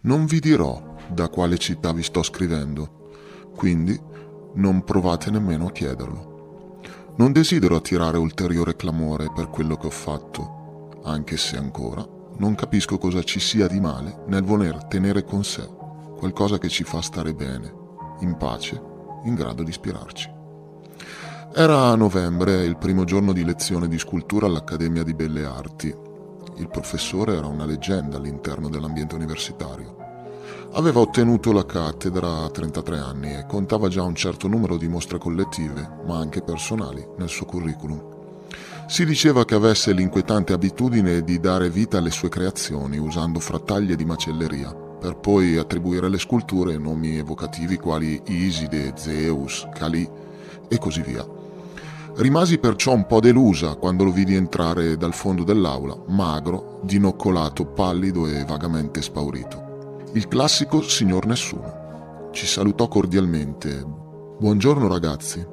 Non vi dirò da quale città vi sto scrivendo, quindi non provate nemmeno a chiederlo. Non desidero attirare ulteriore clamore per quello che ho fatto, anche se ancora non capisco cosa ci sia di male nel voler tenere con sé qualcosa che ci fa stare bene, in pace, in grado di ispirarci. Era a novembre, il primo giorno di lezione di scultura all'Accademia di Belle Arti. Il professore era una leggenda all'interno dell'ambiente universitario. Aveva ottenuto la cattedra a 33 anni e contava già un certo numero di mostre collettive, ma anche personali, nel suo curriculum. Si diceva che avesse l'inquietante abitudine di dare vita alle sue creazioni usando frattaglie di macelleria, per poi attribuire alle sculture nomi evocativi quali Iside, Zeus, Kali e così via. Rimasi perciò un po' delusa quando lo vidi entrare dal fondo dell'aula, magro, dinoccolato, pallido e vagamente spaurito. Il classico signor nessuno. Ci salutò cordialmente. Buongiorno ragazzi.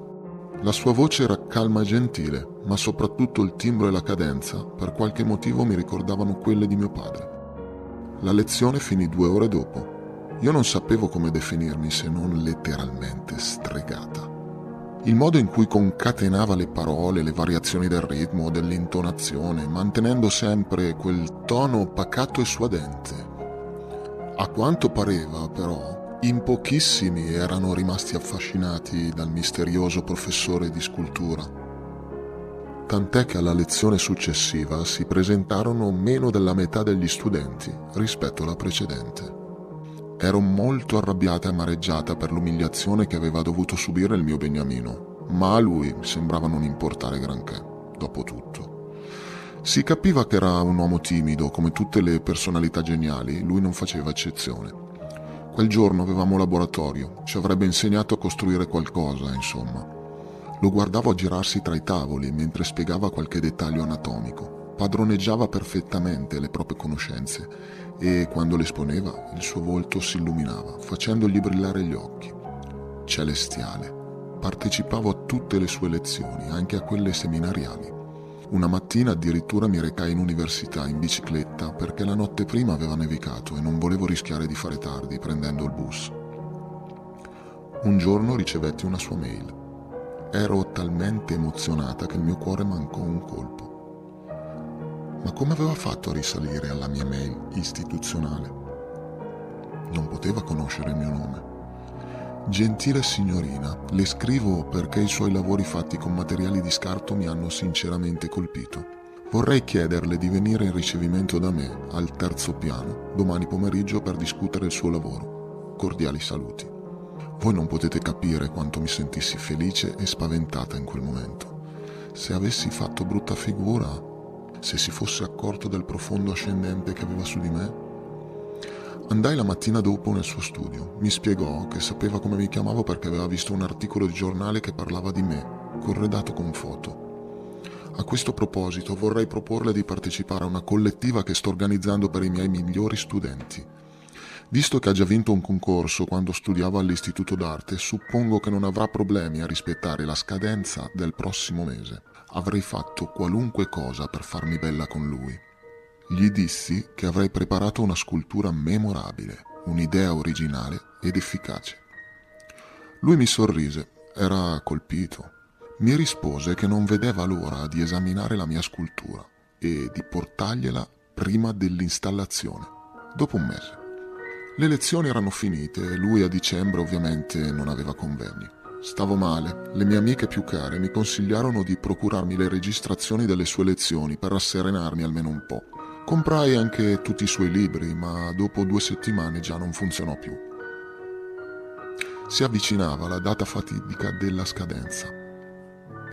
La sua voce era calma e gentile, ma soprattutto il timbro e la cadenza, per qualche motivo mi ricordavano quelle di mio padre. La lezione finì due ore dopo. Io non sapevo come definirmi se non letteralmente stregata. Il modo in cui concatenava le parole, le variazioni del ritmo, dell'intonazione, mantenendo sempre quel tono pacato e suadente. A quanto pareva, però, in pochissimi erano rimasti affascinati dal misterioso professore di scultura. Tant'è che alla lezione successiva si presentarono meno della metà degli studenti rispetto alla precedente. Ero molto arrabbiata e amareggiata per l'umiliazione che aveva dovuto subire il mio beniamino, ma a lui sembrava non importare granché, dopo tutto. Si capiva che era un uomo timido, come tutte le personalità geniali, lui non faceva eccezione. Quel giorno avevamo laboratorio, ci avrebbe insegnato a costruire qualcosa, insomma. Lo guardavo girarsi tra i tavoli mentre spiegava qualche dettaglio anatomico. Padroneggiava perfettamente le proprie conoscenze e quando le esponeva il suo volto si illuminava, facendogli brillare gli occhi. Celestiale. Partecipavo a tutte le sue lezioni, anche a quelle seminariali. Una mattina addirittura mi recai in università in bicicletta perché la notte prima aveva nevicato e non volevo rischiare di fare tardi prendendo il bus. Un giorno ricevetti una sua mail. Ero talmente emozionata che il mio cuore mancò un colpo. Ma come aveva fatto a risalire alla mia mail istituzionale? Non poteva conoscere il mio nome. Gentile signorina, le scrivo perché i suoi lavori fatti con materiali di scarto mi hanno sinceramente colpito. Vorrei chiederle di venire in ricevimento da me, al terzo piano, domani pomeriggio per discutere il suo lavoro. Cordiali saluti. Voi non potete capire quanto mi sentissi felice e spaventata in quel momento. Se avessi fatto brutta figura, se si fosse accorto del profondo ascendente che aveva su di me, Andai la mattina dopo nel suo studio. Mi spiegò che sapeva come mi chiamavo perché aveva visto un articolo di giornale che parlava di me, corredato con foto. A questo proposito vorrei proporle di partecipare a una collettiva che sto organizzando per i miei migliori studenti. Visto che ha già vinto un concorso quando studiava all'Istituto d'Arte, suppongo che non avrà problemi a rispettare la scadenza del prossimo mese. Avrei fatto qualunque cosa per farmi bella con lui. Gli dissi che avrei preparato una scultura memorabile, un'idea originale ed efficace. Lui mi sorrise, era colpito. Mi rispose che non vedeva l'ora di esaminare la mia scultura e di portargliela prima dell'installazione, dopo un mese. Le lezioni erano finite e lui a dicembre ovviamente non aveva convegni. Stavo male, le mie amiche più care mi consigliarono di procurarmi le registrazioni delle sue lezioni per rasserenarmi almeno un po'. Comprai anche tutti i suoi libri, ma dopo due settimane già non funzionò più. Si avvicinava la data fatidica della scadenza.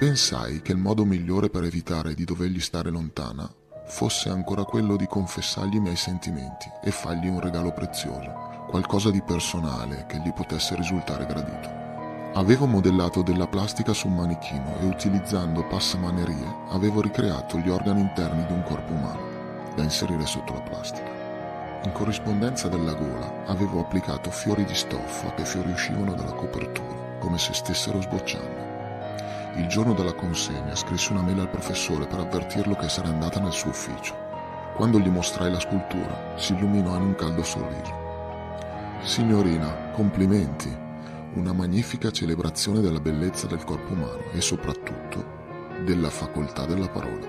Pensai che il modo migliore per evitare di dovergli stare lontana fosse ancora quello di confessargli i miei sentimenti e fargli un regalo prezioso, qualcosa di personale che gli potesse risultare gradito. Avevo modellato della plastica su un manichino e utilizzando passamanerie avevo ricreato gli organi interni di un corpo umano da inserire sotto la plastica. In corrispondenza della gola avevo applicato fiori di stoffa che fuoriuscivano dalla copertura, come se stessero sbocciando. Il giorno della consegna scrissi una mail al professore per avvertirlo che sarei andata nel suo ufficio. Quando gli mostrai la scultura, si illuminò in un caldo sorriso. Signorina, complimenti. Una magnifica celebrazione della bellezza del corpo umano e soprattutto della facoltà della parola.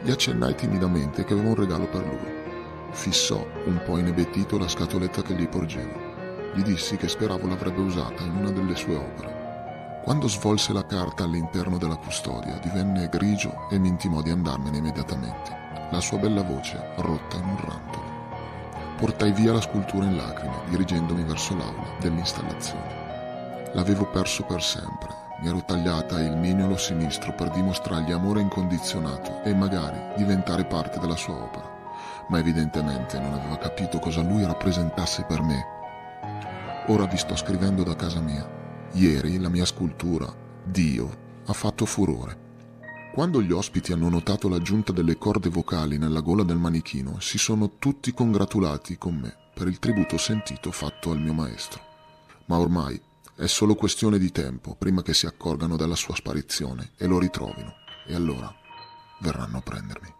Gli accennai timidamente che avevo un regalo per lui. Fissò, un po' inebetito, la scatoletta che gli porgevo. Gli dissi che speravo l'avrebbe usata in una delle sue opere. Quando svolse la carta all'interno della custodia, divenne grigio e mi intimò di andarmene immediatamente. La sua bella voce rotta in un rantolo. Portai via la scultura in lacrime, dirigendomi verso l'aula dell'installazione. L'avevo perso per sempre. Mi ero tagliata il mignolo sinistro per dimostrargli amore incondizionato e magari diventare parte della sua opera. Ma evidentemente non aveva capito cosa lui rappresentasse per me. Ora vi sto scrivendo da casa mia Ieri la mia scultura, Dio, ha fatto furore. Quando gli ospiti hanno notato l'aggiunta delle corde vocali nella gola del manichino, si sono tutti congratulati con me per il tributo sentito fatto al mio maestro. Ma ormai è solo questione di tempo prima che si accorgano della sua sparizione e lo ritrovino, e allora verranno a prendermi.